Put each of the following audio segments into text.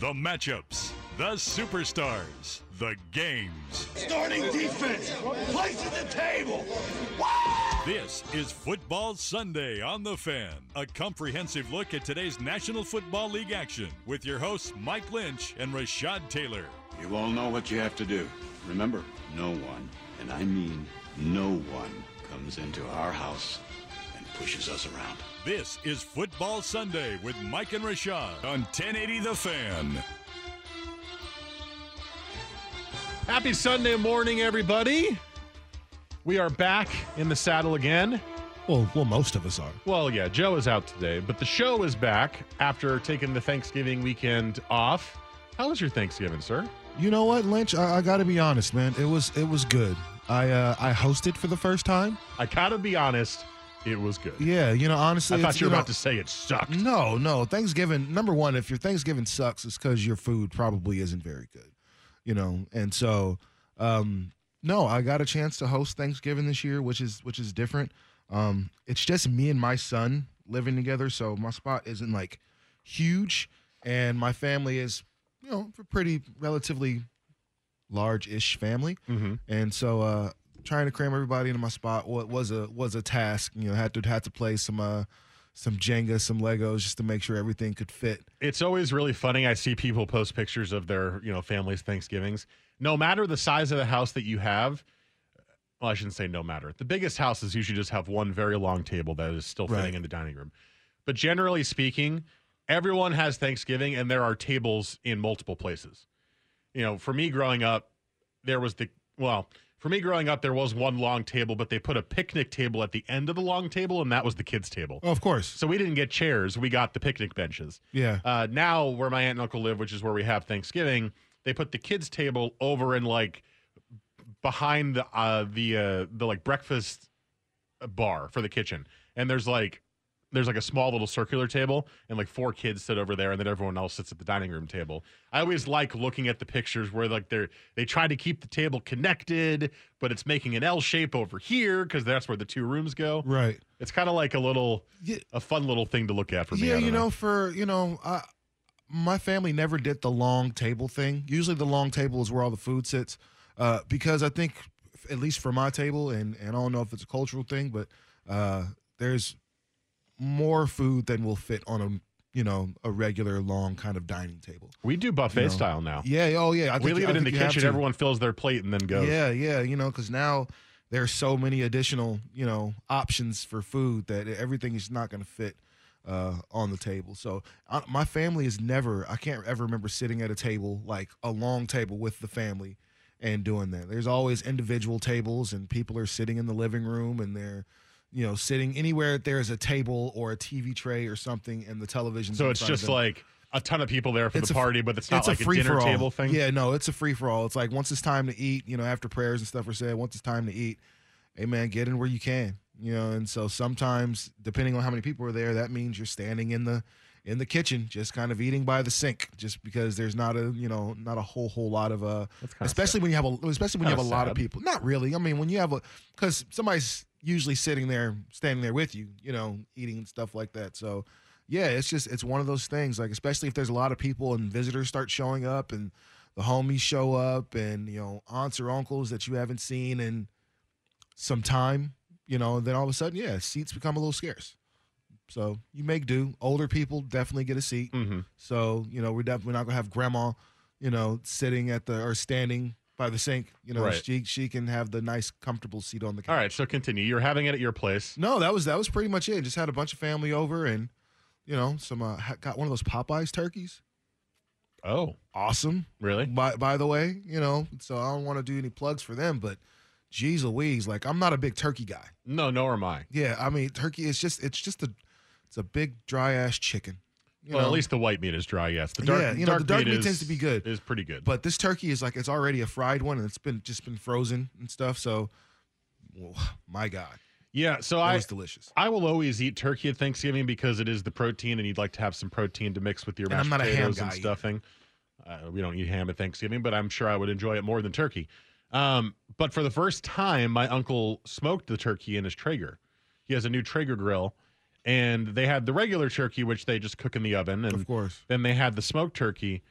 The matchups, the superstars, the games. Starting defense, place at the table. This is Football Sunday on The Fan, a comprehensive look at today's National Football League action with your hosts Mike Lynch and Rashad Taylor. You all know what you have to do. Remember, no one, and I mean no one, comes into our house and pushes us around. This is Football Sunday with Mike and Rashad on 1080 The Fan. Happy Sunday morning, everybody. We are back in the saddle again. Well, well, most of us are. Well, yeah, Joe is out today, but the show is back after taking the Thanksgiving weekend off. How was your Thanksgiving, sir? You know what, Lynch? I, I got to be honest, man. It was it was good. I uh, I hosted for the first time. I gotta be honest, it was good. Yeah, you know, honestly, I thought you were know, about to say it sucked. No, no. Thanksgiving. Number one, if your Thanksgiving sucks, it's because your food probably isn't very good. You know, and so um, no, I got a chance to host Thanksgiving this year, which is which is different. Um, it's just me and my son living together, so my spot isn't like huge, and my family is you know a pretty relatively large-ish family, Mm-hmm. and so uh, trying to cram everybody into my spot wa- was a was a task. You know, had to had to play some uh, some Jenga, some Legos, just to make sure everything could fit. It's always really funny. I see people post pictures of their, you know, families' Thanksgivings. No matter the size of the house that you have, well, I shouldn't say no matter. The biggest houses usually just have one very long table that is still fitting Right. in the dining room. But generally speaking, everyone has Thanksgiving and there are tables in multiple places. You know, for me growing up, there was the, well, for me growing up, there was one long table, but they put a picnic table at the end of the long table, and that was the kids' table. Oh, of course, So we didn't get chairs, we got the picnic benches. yeah. Uh, now, where my aunt and uncle live, which is where we have Thanksgiving, they put the kids' table over in like behind the uh, the uh, the like breakfast bar for the kitchen, and there's like there's like a small little circular table, and like four kids sit over there, and then everyone else sits at the dining room table. I always like looking at the pictures where like they're they try to keep the table connected, but it's making an L shape over here because that's where the two rooms go. right. It's kind of like a little a fun little thing to look at for me. Yeah, you know, for you know, I, my family never did the long table thing. Usually, the long table is where all the food sits, uh, because I think, at least for my table, and and I don't know if it's a cultural thing, but uh, there's more food than will fit on a you know a regular long kind of dining table. We do buffet You know. style now. Yeah. Oh, yeah. I we leave I it in the think you have kitchen. Everyone fills their plate and then goes. Yeah, yeah, you know, because now there's so many additional, you know, options for food that everything is not going to fit uh, on the table. So uh, my family is never, I can't ever remember sitting at a table like a long table with the family and doing that. There's always individual tables, and people are sitting in the living room and they're. You know, sitting anywhere there's a table or a TV tray or something, and the television. So it's just like a ton of people there for It's the a f- party, but it's not like a, free dinner for all. table thing. Yeah, no, it's a free for all. It's like once it's time to eat, you know, after prayers and stuff are said, once it's time to eat, hey man, get in where you can, you know. And so sometimes, depending on how many people are there, that means you're standing in the in the kitchen, just kind of eating by the sink, just because there's not a you know not a whole whole lot of uh, That's kinda especially when you have a especially when you have a Kinda lot of people. Not really. I mean, when you have a because somebody's usually sitting there, standing there with you, you know, eating and stuff like that. So yeah, it's just it's one of those things. Like especially if there's a lot of people and visitors start showing up and the homies show up and you know aunts or uncles that you haven't seen in some time, you know, then all of a sudden, yeah, seats become a little scarce. So you make do. Older people definitely get a seat. Mm-hmm. So you know we're definitely not gonna have grandma, you know, sitting at the or standing by the sink. You know, Right. she she can have the nice, comfortable seat on the couch. All right, so continue. You're having it at your place. No, that was that was pretty much it. Just had a bunch of family over, and you know, some uh, got one of those Popeyes turkeys. Oh, Awesome. really? By by the way, you know, so I don't want to do any plugs for them, but geez Louise, like I'm not a big turkey guy. No, nor am I. Yeah, I mean turkey is just it's just a it's a big dry ass chicken. You well, know? at least the white meat is dry. Yes, the dark, Yeah, you know, the dark meat is- tends to be good. Is pretty good. But this turkey is like it's already a fried one and it's been just been frozen and stuff. So, my God, yeah, so it I was delicious. I will always eat turkey at Thanksgiving because it is the protein, and you'd like to have some protein to mix with your mashed I'm not a ham potatoes and stuffing. Uh, we don't eat ham at Thanksgiving, but I'm sure I would enjoy it more than turkey. Um, but for the first time, my uncle smoked the turkey in his Traeger. He has a new Traeger grill, and they had the regular turkey, which they just cook in the oven, and Of course. then they had the smoked turkey.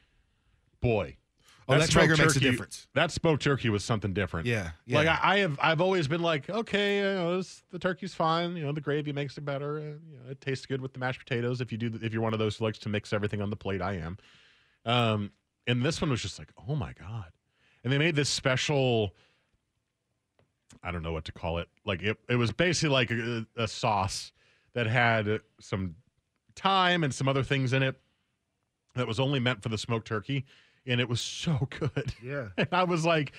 Boy, Oh, that smoked Traeger makes a difference. That smoked turkey was something different. Yeah, yeah. Like I, I have, I've always been like, okay, you know, this, the turkey's fine. You know, the gravy makes it better. And, you know, it tastes good with the mashed potatoes. If you do, if you're one of those who likes to mix everything on the plate, I am. Um, and this one was just like, oh my god. And they made this special. I don't know what to call it. Like it, it was basically like a, a sauce that had some thyme and some other things in it that was only meant for the smoked turkey, and it was so good. Yeah. And I was like,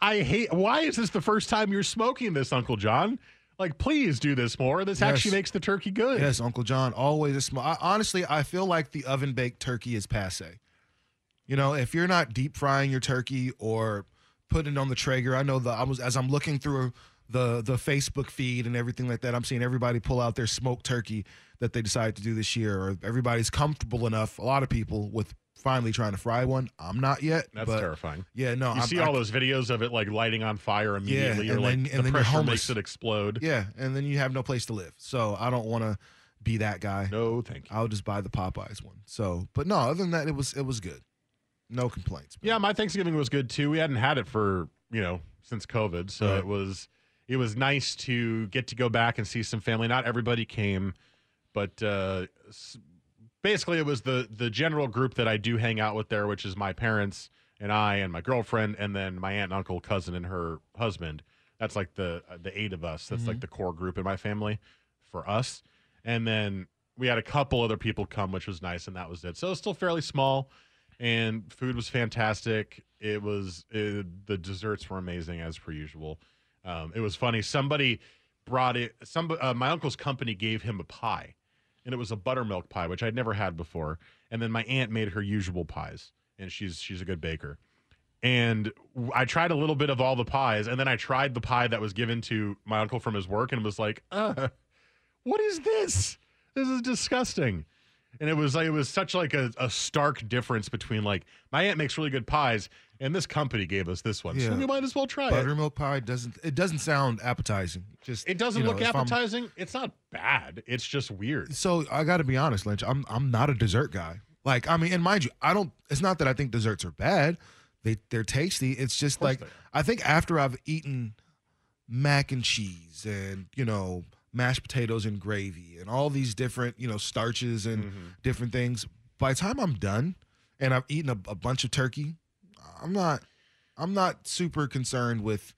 I hate. Why is this the first time you're smoking this, Uncle John? Like, please do this more. This Yes. actually makes the turkey good. Yes, Uncle John always a small. I, honestly, I feel like the oven baked turkey is passe. You know, if you're not deep frying your turkey or putting it on the Traeger, I know the I was as I'm looking through the the Facebook feed and everything like that, I'm seeing everybody pull out their smoked turkey that they decided to do this year, or everybody's comfortable enough. A lot of people with finally trying to fry one. I'm not yet. That's but terrifying. Yeah, no, You I'm, see I- all those videos of it like lighting on fire immediately, or and like then- the and then pressure makes it explode. Yeah, and then you have no place to live. So I don't want to be that guy. No, thank you. I'll just buy the Popeyes one. So, but no, other than that, it was it was good. No complaints. man. Yeah, my Thanksgiving was good too. We hadn't had it for you know since COVID, so Right. it was it was nice to get to go back and see some family. Not everybody came, but uh, basically it was the the general group that I do hang out with there, which is my parents and I and my girlfriend, and then my aunt, and uncle, cousin, and her husband. That's like the uh, the eight of us. That's like the core group in my family for us. And then we had a couple other people come, which was nice, and that was it. So it was still fairly small, and food was fantastic. It was it, the desserts were amazing as per usual. Um, it was funny. Somebody brought it. Some uh, my uncle's company gave him a pie, and it was a buttermilk pie, which I'd never had before. And then my aunt made her usual pies, and she's she's a good baker. And I tried a little bit of all the pies, and then I tried the pie that was given to my uncle from his work, and was like, uh, "What is this? This is disgusting." And it was like it was such like a, a stark difference between like my aunt makes really good pies, and this company gave us this one, so Yeah. we might as well try it. buttermilk pie doesn't it doesn't sound appetizing. Just It doesn't you know, look if I'm- appetizing. It's not bad. It's just weird. So I got to be honest, Lynch. I'm I'm not a dessert guy. Like I mean, and mind you, I don't. It's not that I think desserts are bad. They they're tasty. It's just like they are. I think after I've eaten mac and cheese and you know mashed potatoes and gravy and all these different you know starches and Mm-hmm. different things. By the time I'm done and I've eaten a, a bunch of turkey, I'm not I'm not super concerned with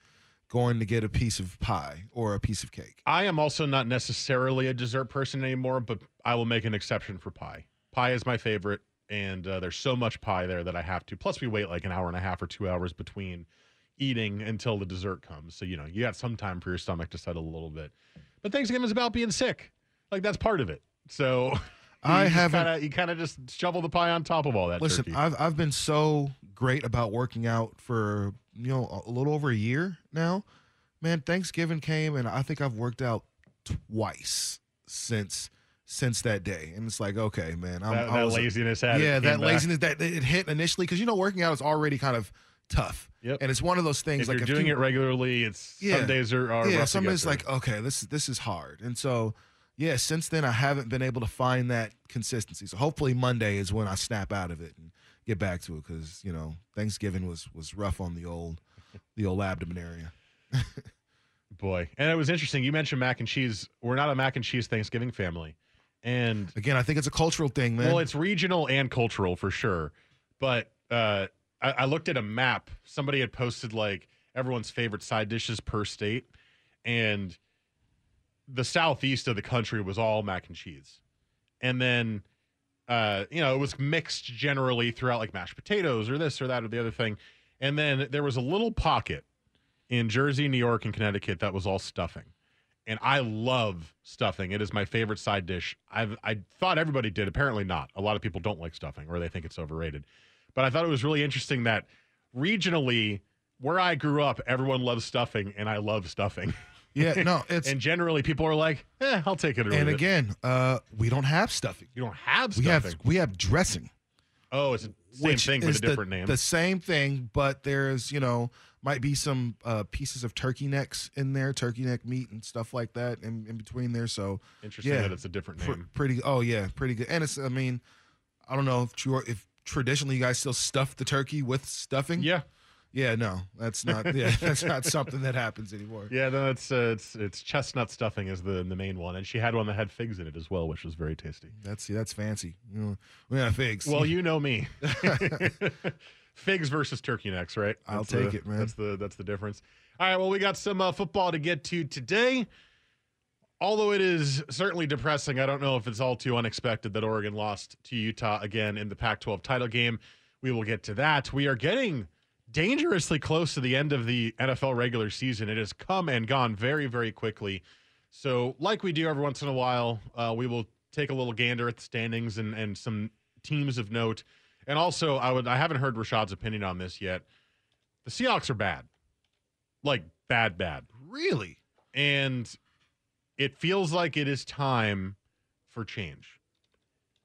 going to get a piece of pie or a piece of cake. I am also not necessarily a dessert person anymore, but I will make an exception for pie. Pie is my favorite, and uh, there's so much pie there that I have to. Plus, we wait like an hour and a half or two hours between eating until the dessert comes. So, you know, you got some time for your stomach to settle a little bit. But Thanksgiving is about being sick. Like, that's part of it. So, I haven't- kinda- you kind of just shovel the pie on top of all that. Listen, turkey. I've I've been so great about working out for you know a little over a year now. Man, Thanksgiving came and I think I've worked out twice since since that day, and it's like okay, man, I'm, that, that was- laziness had yeah, that back. laziness that it hit initially because you know working out is already kind of tough, Yep. and it's one of those things like If like you're doing you- it regularly, it's Yeah. some days are, are yeah, some days like okay, this this is hard, and so yeah, since then I haven't been able to find that consistency. So hopefully Monday is when I snap out of it and get back to it because you know Thanksgiving was was rough on the old the old abdomen area. Boy, and it was interesting. You mentioned mac and cheese. We're not a mac and cheese Thanksgiving family, and Again, I think it's a cultural thing, man. well, it's regional and cultural for sure. But uh, I, I looked at a map. Somebody had posted like everyone's favorite side dishes per state, and the southeast of the country was all mac and cheese, and then uh, you know it was mixed generally throughout like mashed potatoes or this or that or the other thing, and then there was a little pocket in Jersey, New York, and Connecticut that was all stuffing. And I love stuffing. It is my favorite side dish. I've I thought everybody did. Apparently not. A lot of people don't like stuffing or they think it's overrated. But I thought it was really interesting that regionally, where I grew up, everyone loves stuffing, and I love stuffing. Yeah, no, it's and generally people are like, "Eh, I'll take it." Or and it." again, uh, we don't have stuffing. you don't have We stuffing. have we have dressing. oh, it's the same thing with a different the, name. The same thing, but there's you know might be some uh, pieces of turkey necks in there, turkey neck meat and stuff like that in, in between there. So Interesting yeah, that it's a different pr- name. pretty. Oh yeah, pretty good. And it's I mean, I don't know if if traditionally you guys still stuff the turkey with stuffing. yeah, Yeah, no, that's not. Yeah, that's not something that happens anymore. yeah. No, it's uh, it's it's chestnut stuffing is the the main one, and she had one that had figs in it as well, which was very tasty. That's that's fancy. You know, we figs. Well, you know me. Figs versus turkey necks, right? I'll take the- it, man. That's the that's the difference. All right, well, we got some uh, football to get to today. Although it is certainly depressing, I don't know if it's all too unexpected that Oregon lost to Utah again in the Pac-12 title game. We will get to that. We are getting dangerously close to the end of the NFL regular season. It has come and gone very, very quickly. So, like we do every once in a while, uh, we will take a little gander at the standings and, and some teams of note. And also, I would I haven't heard Rashad's opinion on this yet. The Seahawks are bad, like bad, bad, really? and it feels like it is time for change.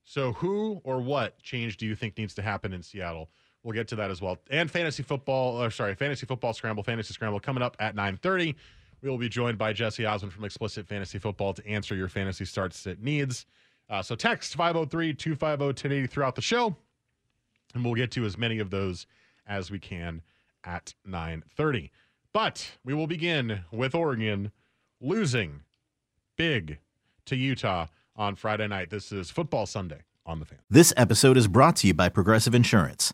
So, who or what change do you think needs to happen in Seattle? We'll get to that as well. And fantasy football, or sorry, fantasy football scramble, fantasy scramble coming up at 9:30. We will be joined by Jesse Osmond from Explicit Fantasy Football to answer your fantasy starts it needs. Uh, so text 503 250 1080 throughout the show, and we'll get to as many of those as we can at 9:30. But we will begin with Oregon losing big to Utah on Friday night. This is Football Sunday on the fan. This episode is brought to you by Progressive Insurance.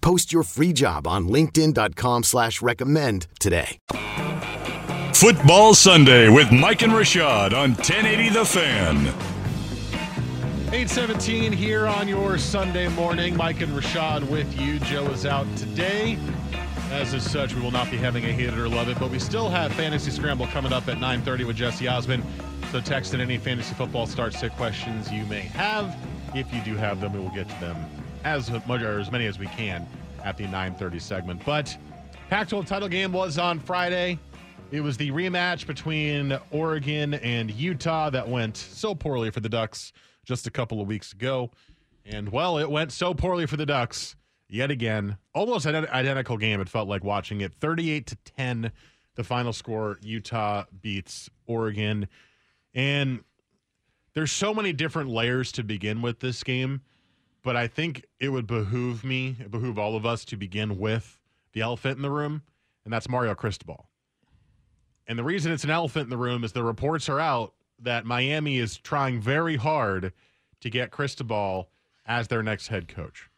Post your free job on linkedin.com slash recommend today. Football Sunday with Mike and Rashad on 1080 The Fan. 817 here on your Sunday morning. Mike and Rashad with you. Joe is out today. As is such, we will not be having a hate it or love it, but we still have Fantasy Scramble coming up at 9.30 with Jesse Osmond. So text in any fantasy football start sit questions you may have. If you do have them, we will get to them as much or as many as we can at the 9.30 segment. But Pac 12 title game was on Friday. It was the rematch between Oregon and Utah that went so poorly for the Ducks just a couple of weeks ago. And well, it went so poorly for the Ducks yet again. Almost an identical game, it felt like watching it. 38 to 10, the final score. Utah beats Oregon. And there's so many different layers to begin with this game, but I think it would behoove me, behoove all of us to begin with the elephant in the room, and that's Mario Cristobal. And the reason it's an elephant in the room is the reports are out that Miami is trying very hard to get Cristobal as their next head coach.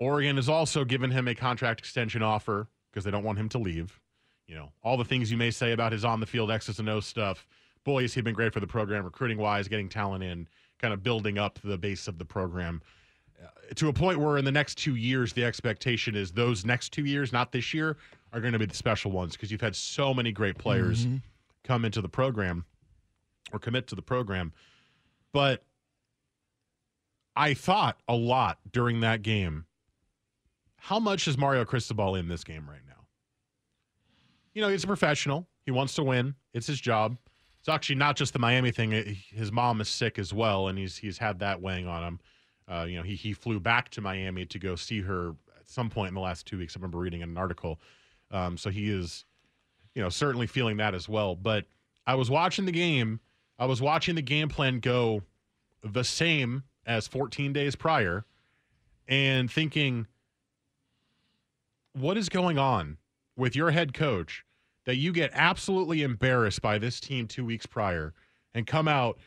Oregon has also given him a contract extension offer because they don't want him to leave. You know, all the things you may say about his on the field X's and O's stuff. Boy, has he been great for the program, recruiting wise, getting talent in, kind of building up the base of the program uh, to a point where in the next two years, the expectation is those next two years, not this year, are going to be the special ones because you've had so many great players Mm-hmm. come into the program or commit to the program. But I thought a lot during that game. How much is Mario Cristobal in this game right now? You know, he's a professional. He wants to win. It's his job. It's actually not just the Miami thing. His mom is sick as well, and he's he's had that weighing on him. Uh, you know, he he flew back to Miami to go see her at some point in the last two weeks. I remember reading an article. Um, so he is, you know, certainly feeling that as well. But I was watching the game. I was watching the game plan go the same as 14 days prior, and thinking, what is going on with your head coach that you get absolutely embarrassed by this team two weeks prior and come out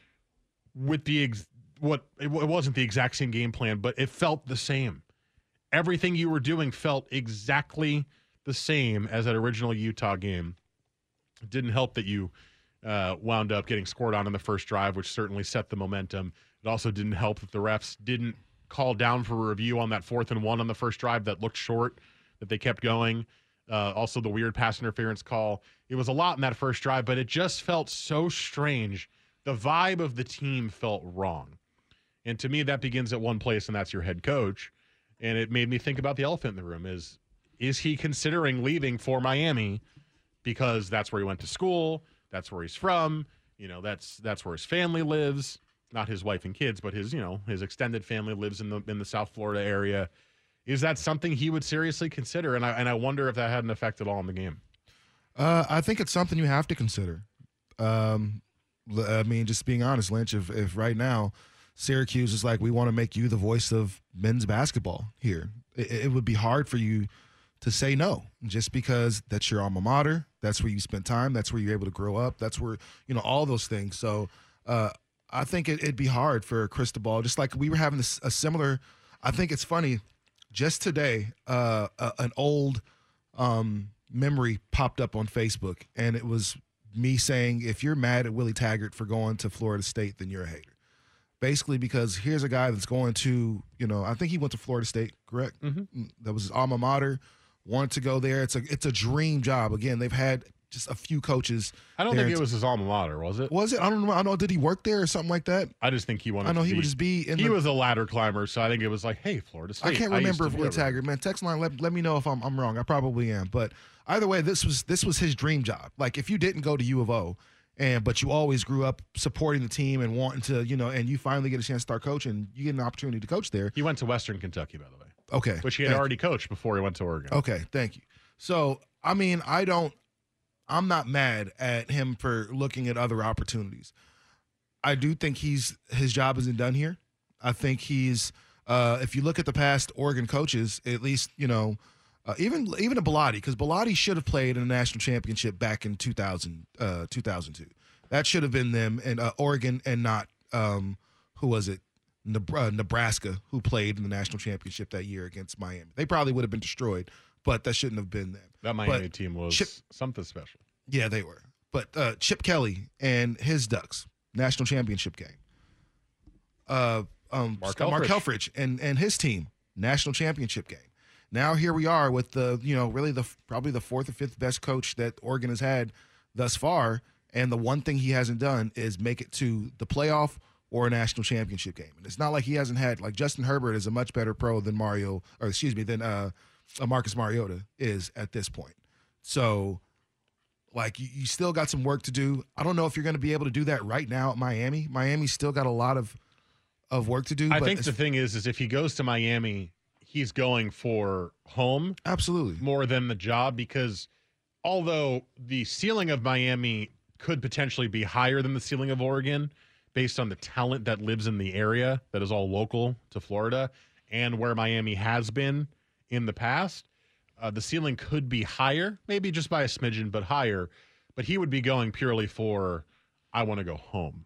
with the ex- what it, it wasn't the exact same game plan, but it felt the same. Everything you were doing felt exactly the same as that original Utah game. It didn't help that you uh, wound up getting scored on in the first drive, which certainly set the momentum. It also didn't help that the refs didn't call down for a review on that fourth and one on the first drive that looked short, that they kept going. Uh, also, the weird pass interference call. It was a lot in that first drive, but it just felt so strange. The vibe of the team felt wrong. And to me, that begins at one place, and that's your head coach. And it made me think about the elephant in the room is is he considering leaving for Miami because that's where he went to school, that's where he's from, you know, that's that's where his family lives, not his wife and kids, but his, you know, his extended family lives in the in the South Florida area. Is that something he would seriously consider? And I and I wonder if that had an effect at all on the game. Uh, I think it's something you have to consider. Um, I mean, just being honest, Lynch. If, if right now Syracuse is like, we want to make you the voice of men's basketball here, it, it would be hard for you to say no, just because that's your alma mater. That's where you spent time. That's where you're able to grow up. That's where you know all those things. So uh, I think it, it'd be hard for Cristobal. Just like we were having this, a similar. I think it's funny. Just today, uh, uh, an old um, memory popped up on Facebook, and it was me saying, "If you're mad at Willie Taggart for going to Florida State, then you're a hater." Basically, because here's a guy that's going to, you know, I think he went to Florida State, correct? Mm-hmm. That was his alma mater. Wanted to go there. It's a it's a dream job. Again, they've had just a few coaches. I don't think it was his alma mater, was it? Was it? I don't know. I don't know. Did he work there or something like that? I just think he wanted. I know he be, would just be in he the- was a ladder climber, so I think it was like, hey, Florida State. I can't remember to if be Willie over there. Taggart, man. Text line, let, let me know if I'm, I'm wrong. I probably am. But either way, this was this was his dream job. Like if you didn't go to U of O, and but you always grew up supporting the team and wanting to, you know, and you finally get a chance to start coaching, you get an opportunity to coach there. He went to Western Kentucky, by the way, Okay, which he had thank- already coached before he went to Oregon. Okay, thank you. So I mean, I don't. I'm not mad at him for looking at other opportunities. I do think he's his job isn't done here. I think he's. Uh, if you look at the past Oregon coaches, at least you know, uh, even even a Bellotti, because Bellotti should have played in a national championship back in 2000, uh, 2002. That should have been them and uh, Oregon, and not um, who was it? Uh, Nebraska, who played in the national championship that year against Miami. They probably would have been destroyed, but that shouldn't have been them. That Miami But team was Chip- something special. yeah, they were. But uh, Chip Kelly and his Ducks national championship game. Uh, um, Mark Mark Helfrich. Helfrich and and his team national championship game. Now here we are with the you know really the probably the fourth or fifth best coach that Oregon has had thus far, and the one thing he hasn't done is make it to the playoff or a national championship game. And it's not like he hasn't had like Justin Herbert is a much better pro than Mario or excuse me than uh uh, Marcus Mariota is at this point. So, like, you, you still got some work to do. I don't know if you're going to be able to do that right now at Miami. Miami's still got a lot of of work to do. I think the thing is, is if he goes to Miami, he's going for home absolutely. more than the job because although the ceiling of Miami could potentially be higher than the ceiling of Oregon based on the talent that lives in the area that is all local to Florida and where Miami has been in the past, uh, the ceiling could be higher, maybe just by a smidgen, but higher. But he would be going purely for, I want to go home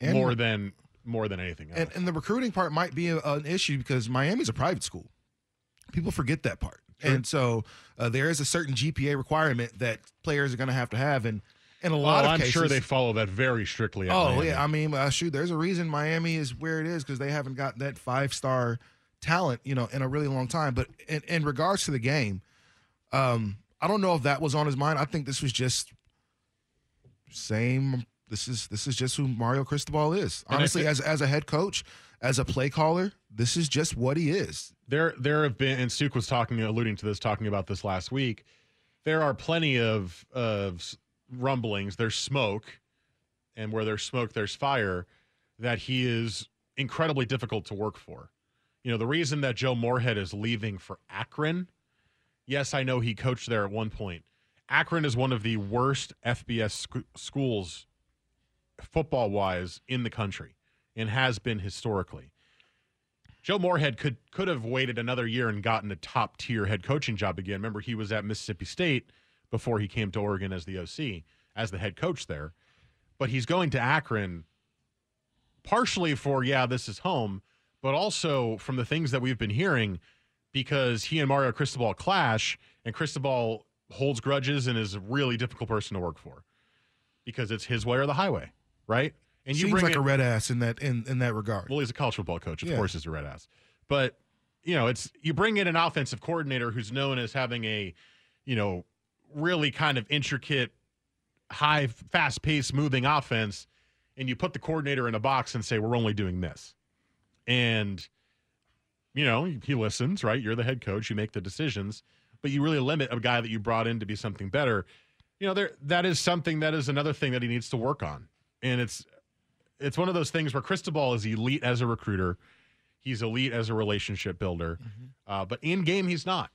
And- more than more than anything else. And, and the recruiting part might be a, an issue because Miami's a private school. People forget that part. And so uh, there is a certain GPA requirement that players are going to have to have. And in a lot oh, of I'm cases, sure they follow that very strictly. At Oh Miami. yeah, I mean, uh, shoot, there's a reason Miami is where it is because they haven't got that five star talent, you know, in a really long time. But in, in regards to the game, um, I don't know if that was on his mind. I think this was just same. This is this is just who Mario Cristobal is. Honestly, as as a head coach, as a play caller, this is just what he is. There, there have been, and Suk was talking, alluding to this, talking about this last week. There are plenty of of rumblings. There's smoke, and where there's smoke, there's fire. That he is incredibly difficult to work for. You know, the reason that Joe Moorhead is leaving for Akron. Yes, I know he coached there at one point. Akron is one of the worst FBS sc- schools, football wise, in the country, and has been historically. Joe Moorhead could could have waited another year and gotten a top tier head coaching job again. Remember, he was at Mississippi State before he came to Oregon as the OC, as the head coach there. But he's going to Akron partially for, yeah, this is home, but also from the things that we've been hearing because he and Mario Cristobal clash, and Cristobal holds grudges and is a really difficult person to work for because it's his way or the highway, right? And you Seems bring like it- a red ass in that in, in that regard. well, he's a college football coach. Of Yeah. course, he's a red ass. But you know, it's you bring in an offensive coordinator who's known as having a, you know, really kind of intricate, high, fast paced, moving offense, and you put the coordinator in a box and say, "We're only doing this," and you know, he listens. Right, you're the head coach. You make the decisions, but you really limit a guy that you brought in to be something better. You know, there that is something that is another thing that he needs to work on, and it's it's one of those things where Cristobal is elite as a recruiter. He's elite as a relationship builder, uh, but in game he's not.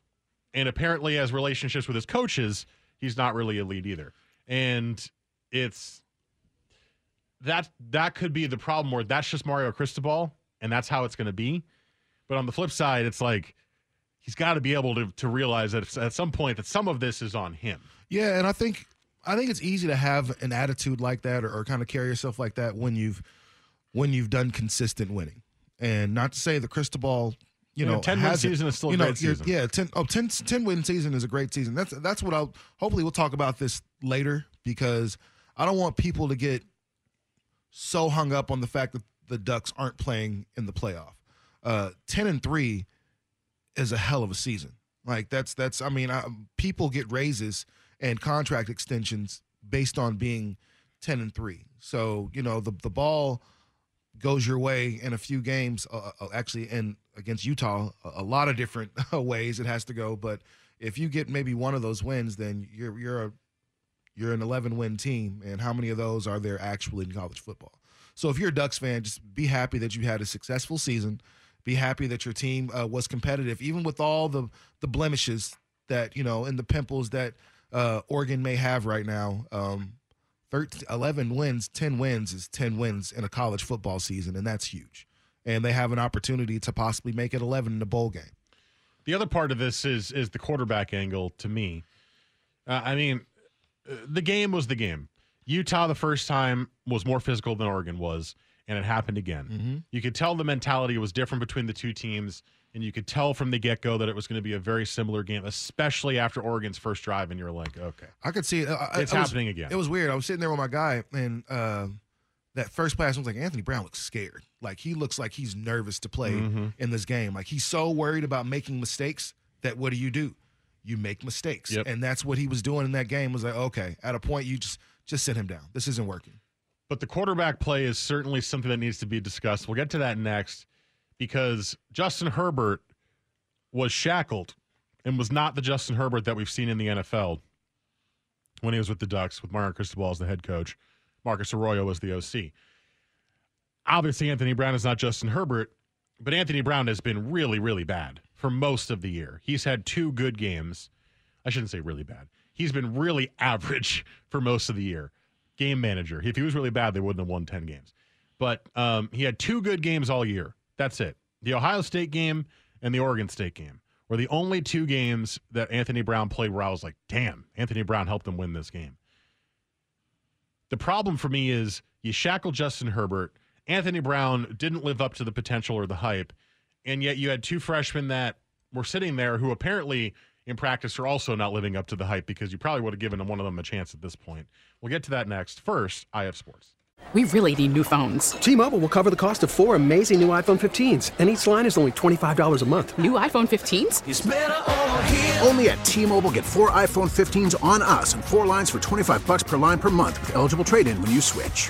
And apparently, as relationships with his coaches, he's not really elite either. And it's that that could be the problem where that's just Mario Cristobal, and that's how it's going to be. But on the flip side, it's like he's got to be able to to realize that at some point that some of this is on him. Yeah, and I think I think it's easy to have an attitude like that or, or kind of carry yourself like that when you've when you've done consistent winning. And not to say the Cristobal, you Yeah, know, 10 win hasn't. season is still a you know, great season. Yeah, 10, oh, 10, 10 win season is a great season. That's that's what I'll hopefully we'll talk about this later because I don't want people to get so hung up on the fact that the Ducks aren't playing in the playoff. Uh, Ten and three is a hell of a season. Like that's that's I mean, I, people get raises and contract extensions based on being ten and three. So you know the the ball goes your way in a few games. Uh, uh, actually, in against Utah, a, a lot of different ways it has to go. But if you get maybe one of those wins, then you're you're a you're an 11 win team, and how many of those are there actually in college football? So if you're a Ducks fan, just be happy that you had a successful season. Be happy that your team uh, was competitive, even with all the the blemishes that you know and the pimples that uh, Oregon may have right now. Um, 13, 11 wins, 10 wins is 10 wins in a college football season, and that's huge. And they have an opportunity to possibly make it 11 in the bowl game. The other part of this is is the quarterback angle to me. Uh, I mean, uh, the game was the game. Utah the first time was more physical than Oregon was, and it happened again. You could tell the mentality was different between the two teams, and you could tell from the get go that it was going to be a very similar game, especially after Oregon's first drive. And you're like, okay, I could see it. Uh, It's it was- happening again. It was weird. I was sitting there with my guy, and uh, that first pass I was like, Anthony Brown looks scared. Like he looks like he's nervous to play Mm-hmm. in this game. Like he's so worried about making mistakes that what do you do? You make mistakes, Yep. and that's what he was doing in that game. Was like, okay, at a point, you just just sit him down. This isn't working. But the quarterback play is certainly something that needs to be discussed. We'll get to that next because Justin Herbert was shackled and was not the Justin Herbert that we've seen in the NFL when he was with the Ducks with Mario Cristobal as the head coach. Marcus Arroyo was the OC. Obviously, Anthony Brown is not Justin Herbert, but Anthony Brown has been really, really bad for most of the year. He's had two good games. I shouldn't say really bad. He's been really average for most of the year. Game manager. If he was really bad, they wouldn't have won 10 games. But um, he had two good games all year. That's it. The Ohio State game and the Oregon State game were the only two games that Anthony Brown played where I was like, damn, Anthony Brown helped them win this game. The problem for me is you shackle Justin Herbert. Anthony Brown didn't live up to the potential or the hype. And yet you had two freshmen that were sitting there who apparently in practice are also not living up to the hype because you probably would have given one of them a chance at this point. We'll get to that next. First, IF Sports. We really need new phones. T-Mobile will cover the cost of four amazing new iPhone 15s, and each line is only $25 a month. New iPhone 15s? Only at T-Mobile get four iPhone 15s on us and four lines for 25 bucks per line per month with eligible trade-in when you switch.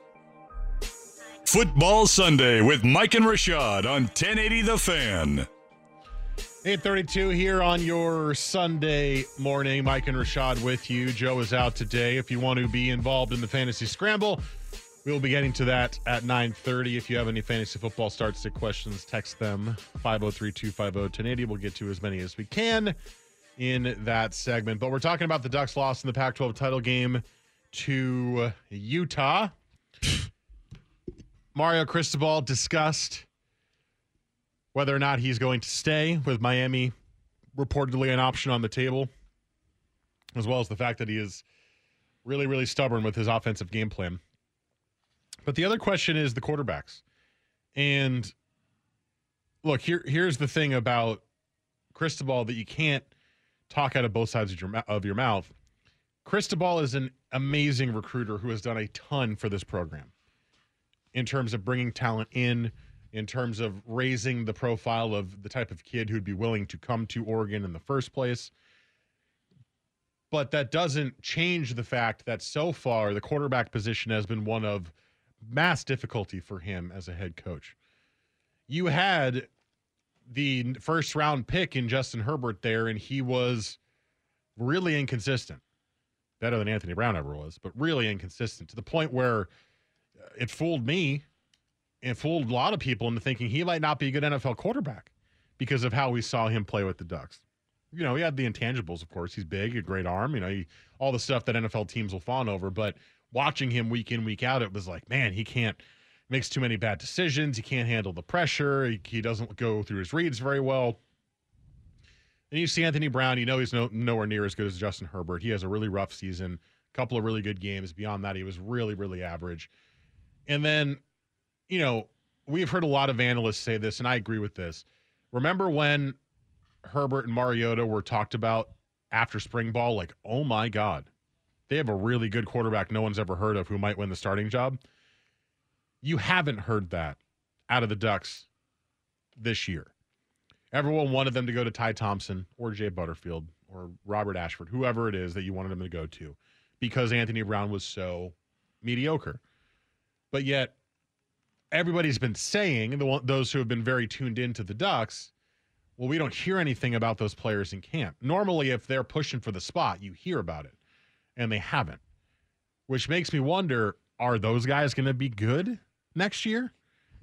Football Sunday with Mike and Rashad on 1080 The Fan. 832 here on your Sunday morning. Mike and Rashad with you. Joe is out today. If you want to be involved in the fantasy scramble, we'll be getting to that at 930. If you have any fantasy football start stick questions, text them 503-250-1080. We'll get to as many as we can in that segment. But we're talking about the Ducks loss in the Pac-12 title game to Utah. Mario Cristobal discussed whether or not he's going to stay with Miami, reportedly an option on the table, as well as the fact that he is really, really stubborn with his offensive game plan. But the other question is the quarterbacks. And look, here here's the thing about Cristobal that you can't talk out of both sides of your of your mouth. Cristobal is an amazing recruiter who has done a ton for this program in terms of bringing talent in, in terms of raising the profile of the type of kid who'd be willing to come to Oregon in the first place. But that doesn't change the fact that so far the quarterback position has been one of mass difficulty for him as a head coach. You had the first round pick in Justin Herbert there, and he was really inconsistent. Better than Anthony Brown ever was, but really inconsistent to the point where it fooled me and fooled a lot of people into thinking he might not be a good NFL quarterback because of how we saw him play with the Ducks. You know, he had the intangibles, of course. He's big, a great arm, you know, he, all the stuff that NFL teams will fawn over. But watching him week in, week out, it was like, man, he can't, makes too many bad decisions. He can't handle the pressure. He, he doesn't go through his reads very well. And you see Anthony Brown, you know he's no, nowhere near as good as Justin Herbert. He has a really rough season, a couple of really good games. Beyond that, he was really, really average. And then, you know, we've heard a lot of analysts say this, and I agree with this. Remember when Herbert and Mariota were talked about after spring ball? Like, oh my God, they have a really good quarterback no one's ever heard of who might win the starting job. You haven't heard that out of the Ducks this year. Everyone wanted them to go to Ty Thompson or Jay Butterfield or Robert Ashford, whoever it is that you wanted them to go to, because Anthony Brown was so mediocre. But yet, everybody's been saying, the those who have been very tuned into the Ducks, well, we don't hear anything about those players in camp. Normally, if they're pushing for the spot, you hear about it, and they haven't, which makes me wonder are those guys going to be good next year?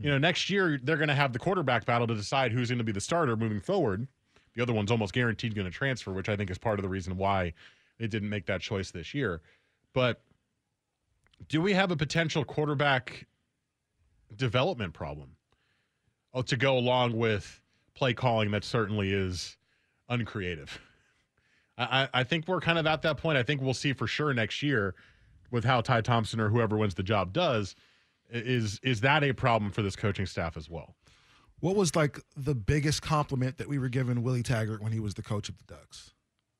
You know, next year, they're going to have the quarterback battle to decide who's going to be the starter moving forward. The other one's almost guaranteed going to transfer, which I think is part of the reason why they didn't make that choice this year. But do we have a potential quarterback development problem? Oh, to go along with play calling that certainly is uncreative. I, I think we're kind of at that point. I think we'll see for sure next year with how Ty Thompson or whoever wins the job does. Is is that a problem for this coaching staff as well? What was like the biggest compliment that we were giving Willie Taggart when he was the coach of the Ducks?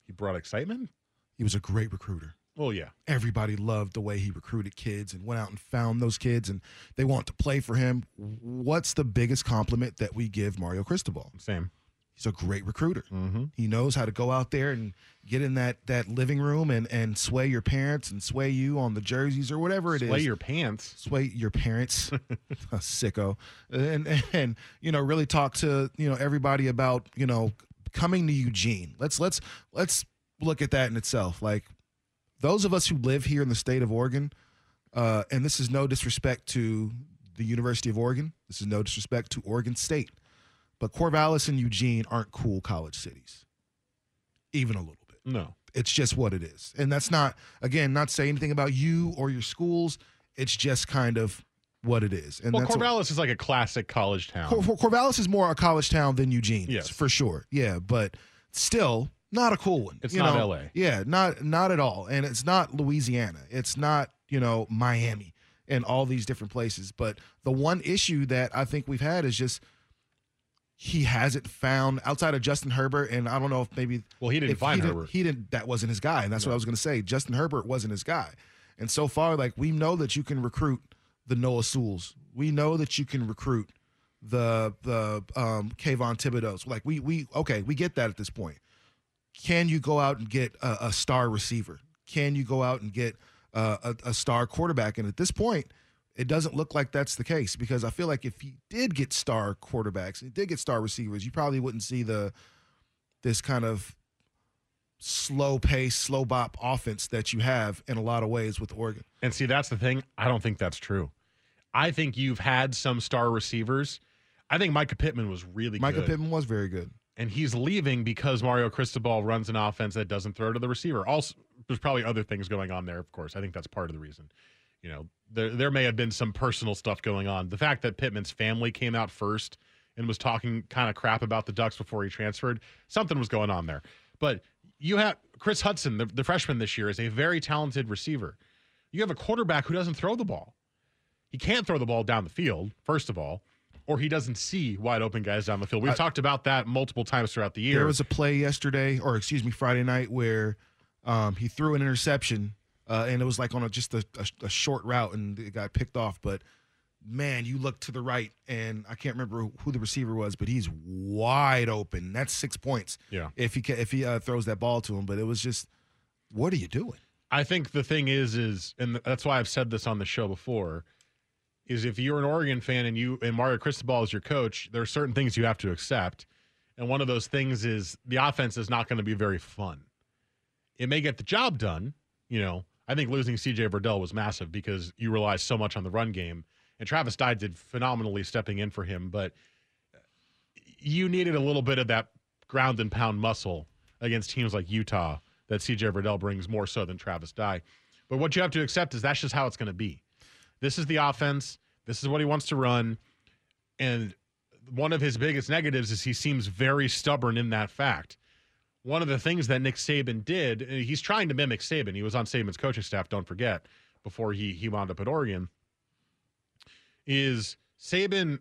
He brought excitement. He was a great recruiter. Oh yeah, everybody loved the way he recruited kids and went out and found those kids and they want to play for him. What's the biggest compliment that we give Mario Cristobal? Same. He's a great recruiter. Mm-hmm. He knows how to go out there and get in that that living room and and sway your parents and sway you on the jerseys or whatever it is. Sway your pants. Sway your parents. sicko. And and you know really talk to you know everybody about you know coming to Eugene. Let's let's let's look at that in itself. Like those of us who live here in the state of Oregon, uh, and this is no disrespect to the University of Oregon. This is no disrespect to Oregon State. But Corvallis and Eugene aren't cool college cities, even a little bit. No. It's just what it is. And that's not, again, not saying anything about you or your schools. It's just kind of what it is. And well, Corvallis what, is like a classic college town. Cor- Corvallis is more a college town than Eugene. Yes. for sure. Yeah, but still not a cool one. It's you not know? LA. Yeah, not not at all. And it's not Louisiana. It's not, you know, Miami and all these different places. But the one issue that I think we've had is just he hasn't found outside of Justin Herbert, and I don't know if maybe well he didn't find he didn't, Herbert. He didn't. That wasn't his guy, and that's what I was going to say. Justin Herbert wasn't his guy, and so far, like we know that you can recruit the Noah Sewells. We know that you can recruit the the um, Kayvon Thibodeaux's. Like we we okay, we get that at this point. Can you go out and get a, a star receiver? Can you go out and get uh, a, a star quarterback? And at this point, it doesn't look like that's the case because I feel like if he did get star quarterbacks, he did get star receivers, you probably wouldn't see the this kind of slow pace, slow bop offense that you have in a lot of ways with Oregon. And see, that's the thing. I don't think that's true. I think you've had some star receivers. I think Mycah Pittman was really Mycah good. Pittman was very good. And he's leaving because Mario Cristobal runs an offense that doesn't throw to the receiver. Also, there's probably other things going on there, of course. I think that's part of the reason. You know, there there may have been some personal stuff going on. The fact that Pittman's family came out first and was talking kind of crap about the Ducks before he transferred, something was going on there. But you have Kris Hutson, the, the freshman this year, is a very talented receiver. You have a quarterback who doesn't throw the ball. He can't throw the ball down the field, first of all, or he doesn't see wide open guys down the field. We've I- talked about that multiple times throughout the year. There was a play yesterday, or excuse me, Friday night, where um, he threw an interception, uh, and it was like on a, just a, a, a short route, and it got picked off. But man, you look to the right, and I can't remember who the receiver was, but he's wide open. That's six points. Yeah. if he if he uh, throws that ball to him. But it was just, what are you doing? I think the thing is, is, and that's why I've said this on the show before, is if you're an Oregon fan and you and Mario Cristobal is your coach, there are certain things you have to accept, and one of those things is the offense is not going to be very fun. It may get the job done. You know, I think losing C.J. Verdell was massive because you rely so much on the run game, and Travis Dye did phenomenally stepping in for him, but you needed a little bit of that ground and pound muscle against teams like Utah that CJ Verdell brings more so than Travis Dye. But what you have to accept is that's just how it's going to be. This is the offense. This is what he wants to run. And one of his biggest negatives is he seems very stubborn in that fact. One of the things that Nick Saban did, and he's trying to mimic Saban. He was on Saban's coaching staff, don't forget, before he he wound up at Oregon. Is Saban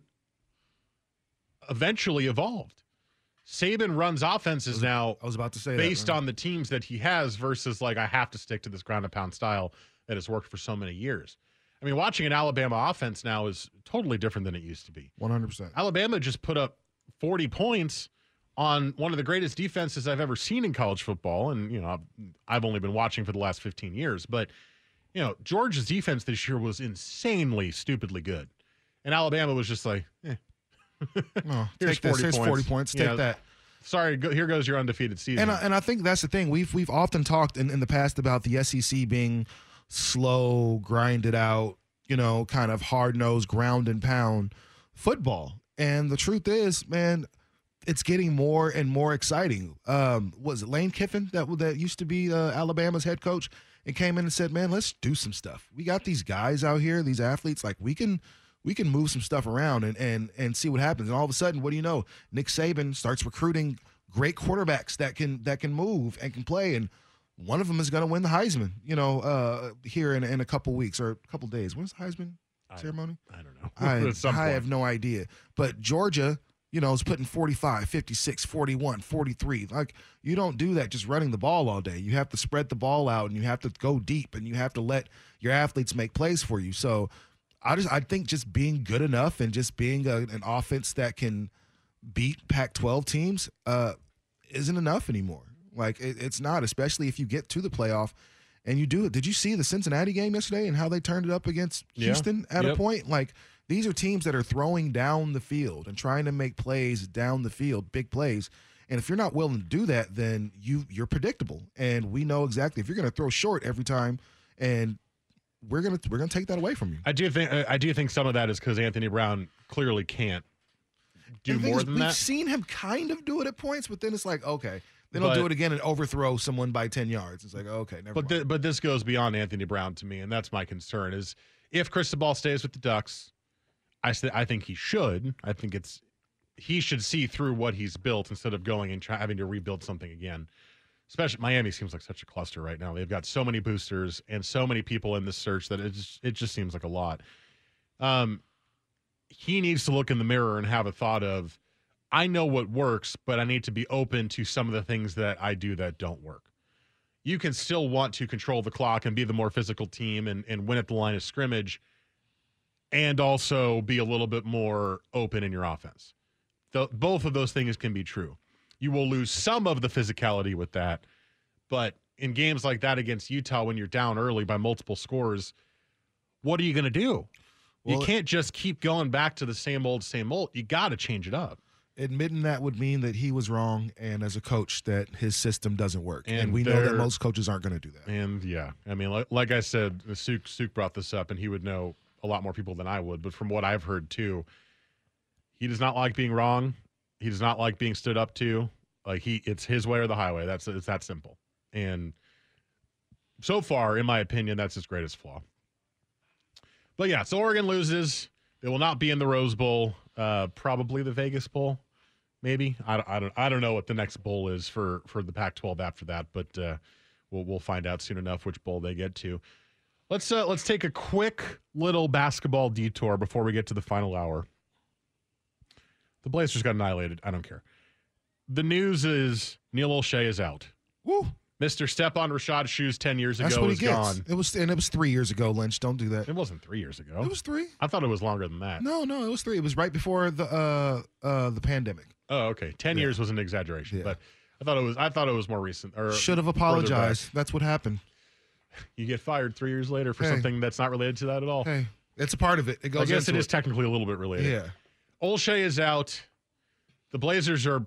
eventually evolved? Saban runs offenses now. I was about to say that, based right? on the teams that he has versus like I have to stick to this ground and pound style that has worked for so many years. I mean, watching an Alabama offense now is totally different than it used to be. One hundred percent. Alabama just put up 40 points on one of the greatest defenses I've ever seen in college football. And, you know, I've, I've only been watching for the last 15 years. But, you know, Georgia's defense this year was insanely, stupidly good. And Alabama was just like, eh. Oh, Here's take this. 40 Here's points. forty points. Take that. Sorry, go, here goes your undefeated season. And I, and I think that's the thing. We've we've often talked in, in the past about the SEC being slow, grinded out, you know, kind of hard nosed, ground and pound football. And the truth is, man, it's getting more and more exciting. Um, was it Lane Kiffin that that used to be uh, Alabama's head coach and came in and said, "Man, let's do some stuff. We got these guys out here, these athletes. Like we can." We can move some stuff around and, and and see what happens. And all of a sudden, what do you know? Nick Saban starts recruiting great quarterbacks that can that can move and can play, and one of them is going to win the Heisman. You know, uh, here in, in a couple weeks or a couple days. When's the Heisman ceremony? I don't know. I, I have no idea. But Georgia, you know, is putting 45, 56, 41, 43. Like, you don't do that just running the ball all day. You have to spread the ball out and you have to go deep and you have to let your athletes make plays for you. So I just, I think just being good enough and just being a, an offense that can beat Pac 12 teams uh, isn't enough anymore. Like, it, it's not, especially if you get to the playoff. And you do it. Did you see the Cincinnati game yesterday and how they turned it up against Yeah. Houston at a point? Like these are teams that are throwing down the field and trying to make plays down the field, big plays. And if you're not willing to do that, then you you're predictable. And we know exactly if you're going to throw short every time, and we're gonna we're gonna take that away from you. I do think I do think some of that is because Anthony Brown clearly can't do And the thing more is, than we've that. seen him kind of do it at points, but then it's like okay, then he'll But- do it again and overthrow someone by ten yards. It's like okay, never But th- but this goes beyond Anthony Brown to me, and that's my concern. Is if Cristobal stays with the Ducks, I st- I think he should. I think it's he should see through what he's built instead of going and try, having to rebuild something again. Especially Miami seems like such a cluster right now. They've got so many boosters and so many people in this search that it just it just seems like a lot. Um, he needs to look in the mirror and have a thought of, I know what works, but I need to be open to some of the things that I do that don't work you can still want to control the clock and be the more physical team and, and win at the line of scrimmage and also be a little bit more open in your offense. The, both of those things can be true. You will lose some of the physicality with that, but in games like that against Utah, when you're down early by multiple scores, what are you going to do? you can't just keep going back to the same old, same old. You got to change it up. Admitting that would mean that he was wrong and as a coach that his system doesn't work and, And we know that most coaches aren't going to do that And yeah, I mean, like, like I said, Suk Suk brought this up, and he would know a lot more people than I would. But from what I've heard too, he does not like being wrong. He does not like being stood up to. Like he, it's his way or the highway. That's it's that simple. And so far, in my opinion, that's his greatest flaw. But yeah, so Oregon loses. They will not be in the Rose Bowl. Uh, probably the Vegas Bowl, maybe. I, don't- I don't. I don't know what the next bowl is for for the Pac-12 after that, but uh, we'll we'll find out soon enough which bowl they get to. Let's uh, let's take a quick little basketball detour before we get to the final hour. The Blazers got annihilated. I don't care. The news is Neil Olshey is out. Woo. Mr. Step on Rashad's shoes ten years that's ago what he is gets gone. it was and it was three years ago lynch don't do that It wasn't three years ago. it was three I thought it was longer than that. no no it was three it was right before the uh uh the pandemic Oh, okay. Ten Yeah. years was an exaggeration, Yeah. but I thought it was. I thought it was more recent. Or should have further apologized that's what happened You get fired three years later for Hey. something that's not related to that at all. hey it's a part of it it goes I guess it into is technically a little bit related. yeah Olshey is out. The Blazers are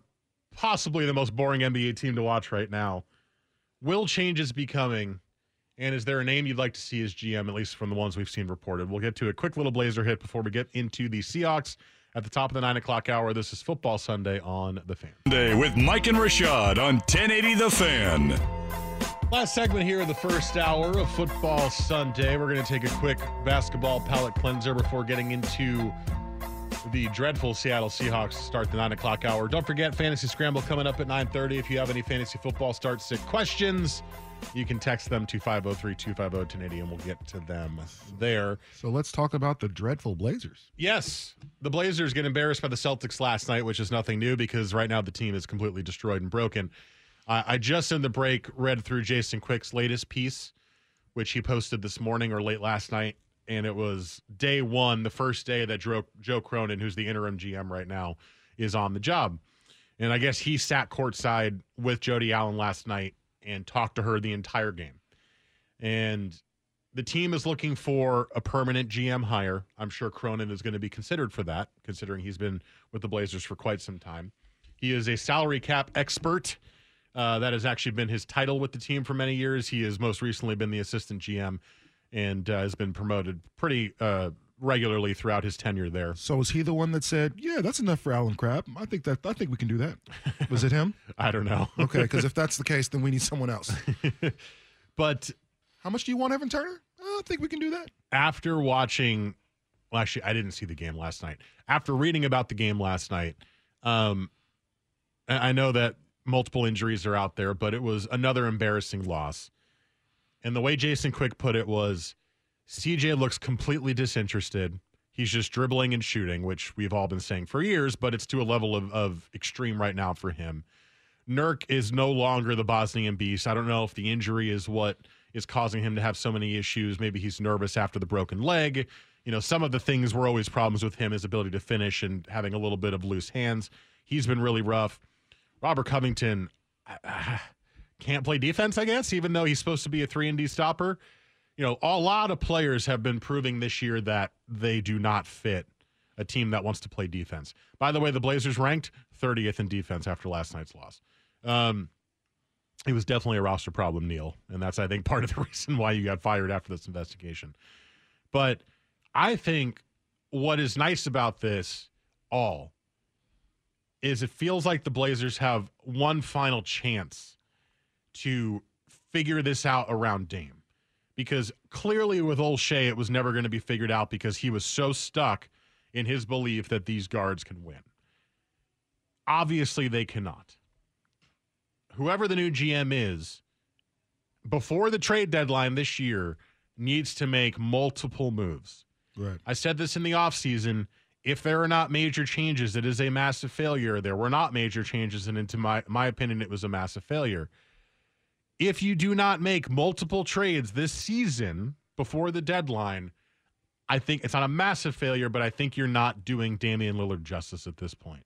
possibly the most boring NBA team to watch right now. Will changes be coming? And is there a name you'd like to see as GM, at least from the ones we've seen reported? We'll get to a quick little Blazer hit before we get into the Seahawks at the top of the nine o'clock hour. This is Football Sunday on The Fan. Sunday with Mike and Rashad on 1080 The Fan. Last segment here of the first hour of Football Sunday. We're going to take a quick basketball palate cleanser before getting into the dreadful Seattle Seahawks start the nine o'clock hour. Don't forget Fantasy Scramble coming up at 9:30. If you have any fantasy football start sit questions, you can text them to 503-250-1080 and we'll get to them there. so let's talk about the dreadful blazers Yes, the Blazers get embarrassed by the Celtics last night, which is nothing new because right now the team is completely destroyed and broken. I I just in the break read through Jason Quick's latest piece, which he posted this morning or late last night, and it was day one, the first day that Joe, Joe Cronin, who's the interim GM right now, is on the job. And I guess he sat courtside with Jody Allen last night and talked to her the entire game. And the team is looking for a permanent GM hire. I'm sure Cronin is going to be considered for that, considering he's been with the Blazers for quite some time. He is a salary cap expert. Uh, that has actually been his title with the team for many years. He has most recently been the assistant GM and uh, has been promoted pretty uh, regularly throughout his tenure there. so was he the one that said yeah that's enough for Allen Crabbe i think that i think we can do that. Was it him? I don't know. okay because if that's the case then we need someone else. But how much do you want evan turner? I think we can do that. After watching well actually i didn't see the game last night. After reading about the game last night um i I know that multiple injuries are out there, but it was another embarrassing loss. And the way Jason Quick put it was CJ looks completely disinterested. He's just dribbling and shooting, which we've all been saying for years, but it's to a level of, of extreme right now for him. Nurk is no longer the Bosnian beast. I don't know if the injury is what is causing him to have so many issues. Maybe he's nervous after the broken leg. You know, some of the things were always problems with him, his ability to finish and having a little bit of loose hands. He's been really rough. Robert Covington uh, can't play defense, I guess, even though he's supposed to be a 3 and D stopper. You know, a lot of players have been proving this year that they do not fit a team that wants to play defense. By the way, the Blazers ranked 30th in defense after last night's loss. Um, it was definitely a roster problem, Neil, and that's I think part of the reason why you got fired after this investigation. But I think what is nice about this all is it feels like the Blazers have one final chance to figure this out around Dame. Because clearly with Olshey, it was never going to be figured out because he was so stuck in his belief that these guards can win. Obviously, they cannot. Whoever the new GM is, before the trade deadline this year, needs to make multiple moves. Right. I said this in the offseason. If there are not major changes, it is a massive failure. There were not major changes, and into my, my opinion, it was a massive failure. If you do not make multiple trades this season before the deadline, I think it's not a massive failure, but I think you're not doing Damian Lillard justice at this point.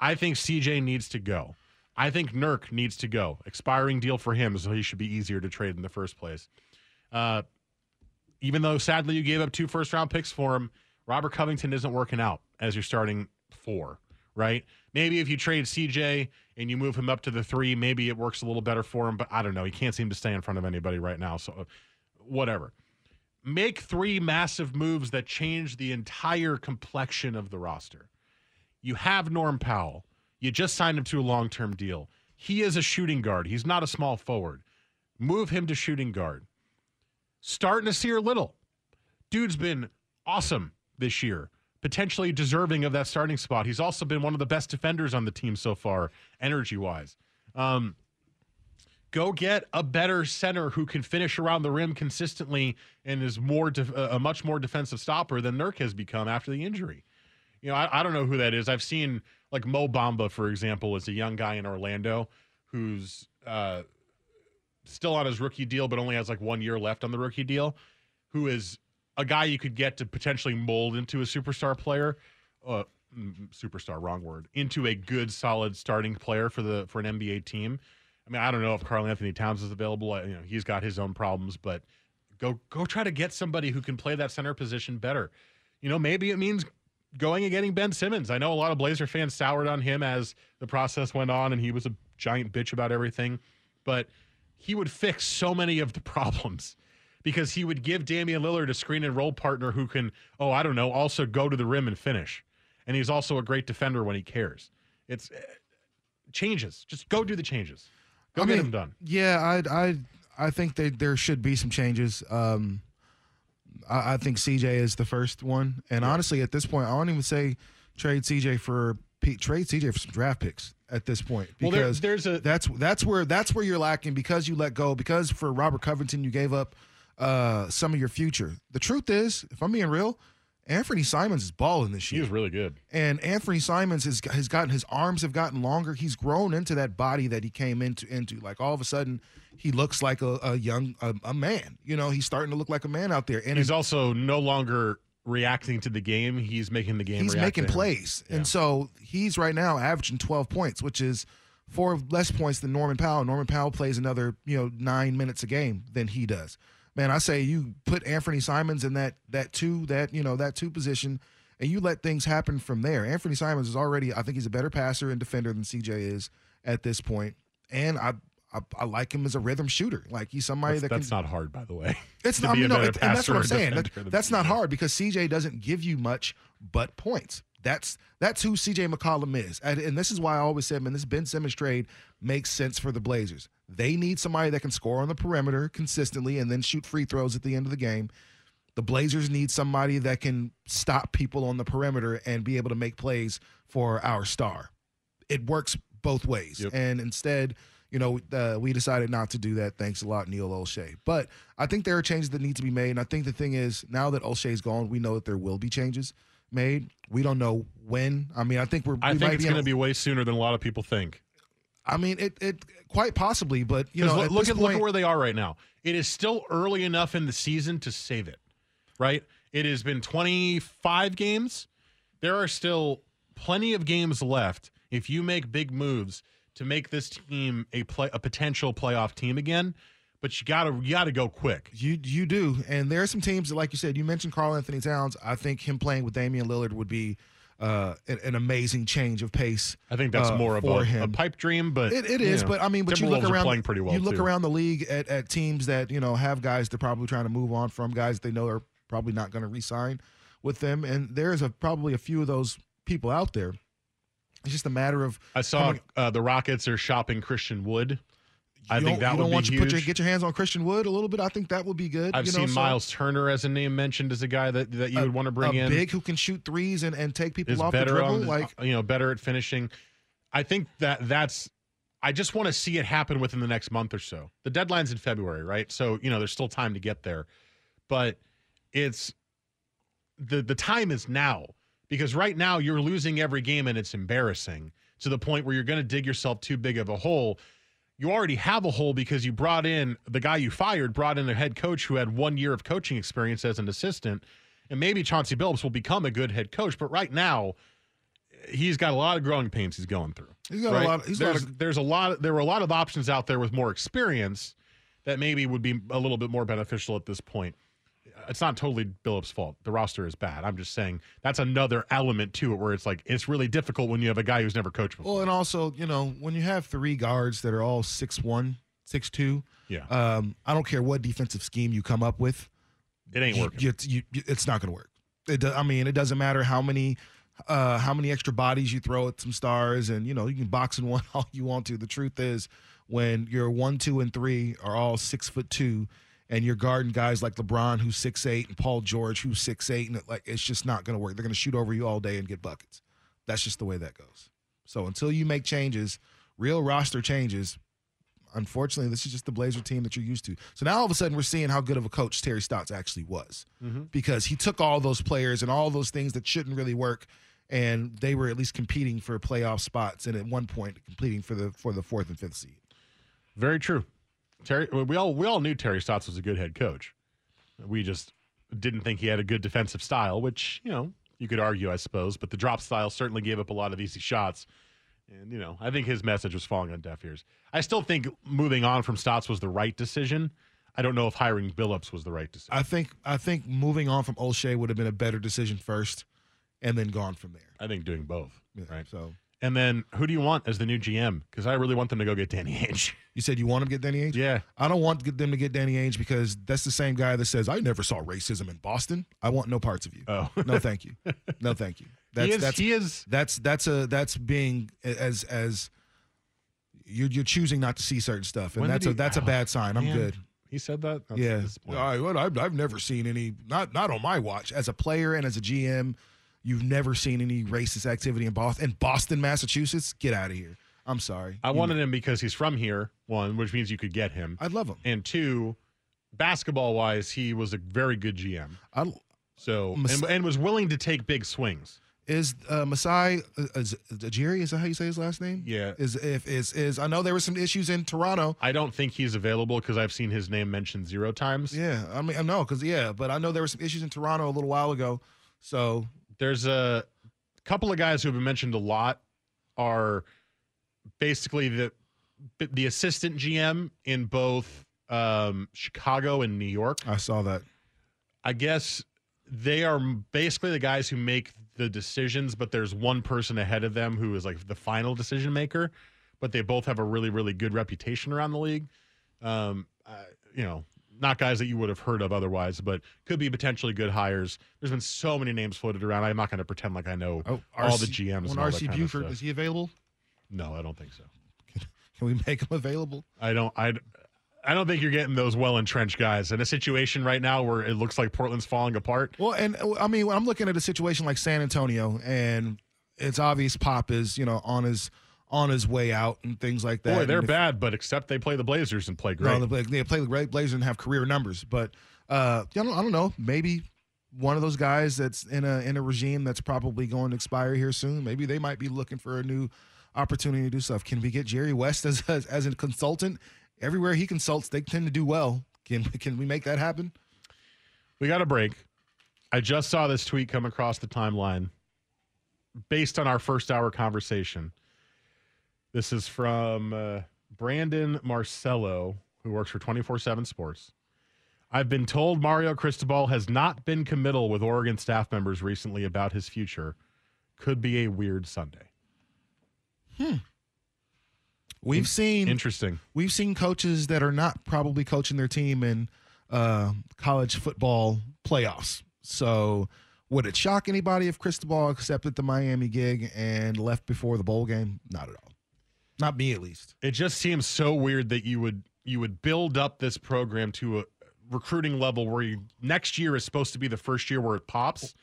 I think CJ needs to go. I think Nurk needs to go. Expiring deal for him, so he should be easier to trade in the first place. Uh, even though sadly you gave up two first round picks for him, Robert Covington isn't working out as you're starting four, right? Maybe if you trade CJ and you move him up to the three, maybe it works a little better for him, but I don't know. He can't seem to stay in front of anybody right now. So, whatever. Make three massive moves that change the entire complexion of the roster. You have Norm Powell. You just signed him to a long term deal. He is a shooting guard, he's not a small forward. Move him to shooting guard. Start Nassir Little. Dude's been awesome this year, potentially deserving of that starting spot. He's also been one of the best defenders on the team so far, energy wise. Um, go get a better center who can finish around the rim consistently and is more a much more defensive stopper than Nurk has become after the injury. You know, I, I don't know who that is. I've seen like Mo Bamba, for example, is a young guy in Orlando who's uh, still on his rookie deal, but only has like one year left on the rookie deal, who is a guy you could get to potentially mold into a superstar player. Uh, superstar, wrong word, into a good, solid starting player for the for an NBA team. I mean, I don't know if Karl-Anthony Towns is available. You know, he's got his own problems, but go go try to get somebody who can play that center position better. You know, maybe it means going and getting Ben Simmons. I know a lot of Blazer fans soured on him as the process went on, and he was a giant bitch about everything, but he would fix so many of the problems because he would give Damian Lillard a screen and roll partner who can, oh, I don't know, also go to the rim and finish. And he's also a great defender when he cares. It's uh, changes. Just go do the changes. Go I get mean, them done. Yeah, I I I think that there should be some changes. Um, I, I think CJ is the first one, and honestly, at this point, I don't even say trade CJ for trade CJ for some draft picks at this point Well, there- there's a- that's that's where that's where you're lacking because you let go because for Robert Covington you gave up uh, some of your future. The truth is, if I'm being real, Anthony Simons is balling this He year. was really good. And Anthony Simons has has gotten his arms have gotten longer. He's grown into that body that he came into into. Like all of a sudden, he looks like a, a young a, a man. You know, he's starting to look like a man out there. And he's it- also no longer reacting to the game. He's making the game. he's making plays, Yeah. and so he's right now averaging 12 points, which is four less points than Norman Powell. Norman Powell plays another you know nine minutes a game than he does. Man, I say you put Anthony Simons in that that two that you know that two position, and you let things happen from there. Anthony Simons is already, I think he's a better passer and defender than CJ is at this point, and I. I, I like him as a rhythm shooter. Like he's somebody That's, that can, that's not hard, by the way. It's not. Mean, no, it- and that's what I'm saying. That- that's not hard because CJ doesn't give you much but points. That's that's who CJ McCollum is, and, and this is why I always said, man, this Ben Simmons trade makes sense for the Blazers. They need somebody that can score on the perimeter consistently and then shoot free throws at the end of the game. The Blazers need somebody that can stop people on the perimeter and be able to make plays for our star. It works both ways. And instead, you know, uh, we decided not to do that. Thanks a lot, Neil Olshey. But I think there are changes that need to be made. And I think the thing is, now that Olshey's gone, we know that there will be changes made. We don't know when. I mean, I think we're. I we think it's going to be way sooner than a lot of people think. I mean, it it quite possibly, but you know, look, at look at look point, at where they are right now. It is still early enough in the season to save it, right? It has been 25 games. There are still plenty of games left. If you make big moves to make this team a play a potential playoff team again, but you gotta you gotta go quick. You you do, and there are some teams that, like you said, you mentioned Karl Anthony Towns. I think him playing with Damian Lillard would be uh, an, an amazing change of pace. I think that's uh, more of a, him. a pipe dream, but It, it is, know, but I mean, but you look around, playing pretty well. You look too. around the league at, at teams that you know have guys they're probably trying to move on from, guys they know are probably not going to re-sign with them, and there's a probably a few of those people out there. It's just a matter of I saw uh, the Rockets are shopping Christian Wood. I think that you would don't be want huge. you put your get your hands on Christian Wood a little bit. I think that would be good. I've you know, seen so- Miles Turner as a name mentioned as a guy that, that you a- would want to bring a in. big who can shoot threes and, and take people off the dribble. the, like you know better at finishing. I think that that's. I just want to see it happen within the next month or so. The deadline's in February, right? So you know there's still time to get there, but it's the the time is now because right now you're losing every game and it's embarrassing to the point where you're going to dig yourself too big of a hole. You already have a hole because you brought in the guy you fired, brought in a head coach who had one year of coaching experience as an assistant, and maybe Chauncey Billups will become a good head coach. But right now, he's got a lot of growing pains he's going through. He's got a lot of- he's got a there's, lot of- there's a lot. There were a lot of options out there with more experience that maybe would be a little bit more beneficial at this point. It's not totally Billups' fault. The roster is bad. I'm just saying that's another element to it where it's like it's really difficult when you have a guy who's never coached before. well, and also you know when you have three guards that are all six one, six two. Yeah. Um, I don't care what defensive scheme you come up with. It ain't working. you- you- you- it's not going to work. It do, I mean, it doesn't matter how many. Uh, how many extra bodies you throw at some stars, and you know you can box in one all you want to. The truth is, when your one, two, and three are all six foot two, and you're guarding guys like LeBron who's six eight and Paul George who's six eight, and it, like it's just not going to work. They're going to shoot over you all day and get buckets. That's just the way that goes. So until you make changes, real roster changes, unfortunately, this is just the Blazer team that you're used to. So now all of a sudden we're seeing how good of a coach Terry Stotts actually was Mhm. because he took all those players and all those things that shouldn't really work. And they were at least competing for playoff spots, and at one point competing for the for the fourth and fifth seed. Very true. Terry, we all we all knew Terry Stotts was a good head coach. We just didn't think he had a good defensive style, which you know you could argue, I suppose. But the drop style certainly gave up a lot of easy shots, and you know I think his message was falling on deaf ears. I still think moving on from Stotts was the right decision. I don't know if hiring Billups was the right decision. I think I think moving on from Olshey would have been a better decision first, and then gone from there. I think doing both. right. So And then who do you want as the new GM? Because I really want them to go get Danny Ainge. you said you want him to get Danny Ainge. Yeah. I don't want them to get Danny Ainge because that's the same guy that says I never saw racism in Boston. I want no parts of you. Oh. no, thank you. No, thank you. That's is- that's he is- that's that's a that's being as as you're you're choosing not to see certain stuff, and When that's did a he- that's a oh, bad sign. I'm man. good. He said that. That's yeah. I, well, I've, I've never seen any not not on my watch as a player and as a GM. You've never seen any racist activity in Boston, in Boston, Massachusetts. Get out of here. I'm sorry. I You- wanted him because he's from here, one, which means you could get him. I'd love him. And two, basketball wise, he was a very good GM. I, So Mas- and, and was willing to take big swings. Is uh, Masai uh, is, Jerry? Is that how you say his last name? Yeah. Is if is is I know there were some issues in Toronto. I don't think he's available because I've seen his name mentioned zero times. Yeah, I mean I know because yeah, but I know there were some issues in Toronto a little while ago. So There's a couple of guys who have been mentioned a lot are basically the the assistant GM in both um, Chicago and New York. I saw that. I guess they are basically the guys who make the decisions, but there's one person ahead of them who is like the final decision maker. But they both have a really, really good reputation around the league. Um, uh, you know, not guys that you would have heard of otherwise, but could be potentially good hires. There's been so many names floated around. I'm not going to pretend like I know oh, all the GMs. When and all that RC kind of Buford stuff. is he available? No, I don't think so. Can we make him available? I don't. I. I don't think you're getting those well entrenched guys in a situation right now where it looks like Portland's falling apart. Well, and I mean, I'm looking at a situation like San Antonio, and it's obvious Pop is, you know, on his on his way out and things like that. Boy, they're if- bad, but except they play the Blazers and play great. No, they, they play the Bla- Blazers and have career numbers, but uh, I don't, I don't know. Maybe one of those guys that's in a in a regime that's probably going to expire here soon. Maybe they might be looking for a new opportunity to do stuff. Can we get Jerry West as as, as a consultant? Everywhere he consults, they tend to do well. Can can we make that happen? We got a break. I just saw this tweet come across the timeline based on our first hour conversation. This is from uh, Brandon Marcello, who works for 24 7 Sports. I've been told Mario Cristobal has not been committal with Oregon staff members recently about his future. Could be a weird Sunday. Hmm. We've In- seen Interesting. We've seen coaches that are not probably coaching their team in uh, college football playoffs. So, would it shock anybody if Cristobal accepted the Miami gig and left before the bowl game? Not at all. Not me, at least. It just seems so weird that you would you would build up this program to a recruiting level where you, next year is supposed to be the first year where it pops,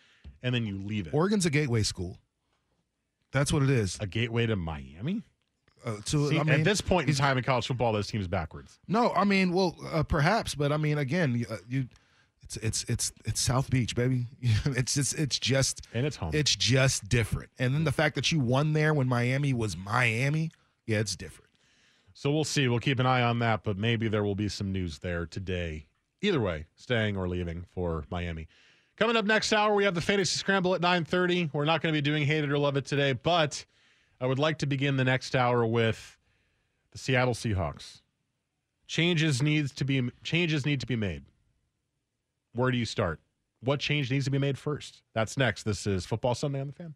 and then you leave it. Oregon's a gateway school. That's what it is. A gateway to Miami. Uh, to, See, I mean, at this point in time in college football, this team's backwards. No, I mean, well, uh, perhaps, but I mean, again, you, uh, you, it's it's it's it's South Beach, baby. it's just it's just and it's home. It's just different. And then the fact that you won there when Miami was Miami, yeah, it's different. So we'll see. We'll keep an eye on that, but maybe there will be some news there today. Either way, staying or leaving for Miami. Coming up next hour, we have the fantasy scramble at 9:30. We're not going to be doing hate it or love it today, but I would like to begin the next hour with the Seattle Seahawks. Changes needs to be changes need to be made. Where do you start? What change needs to be made first? That's next. This is Football Sunday on the Fan.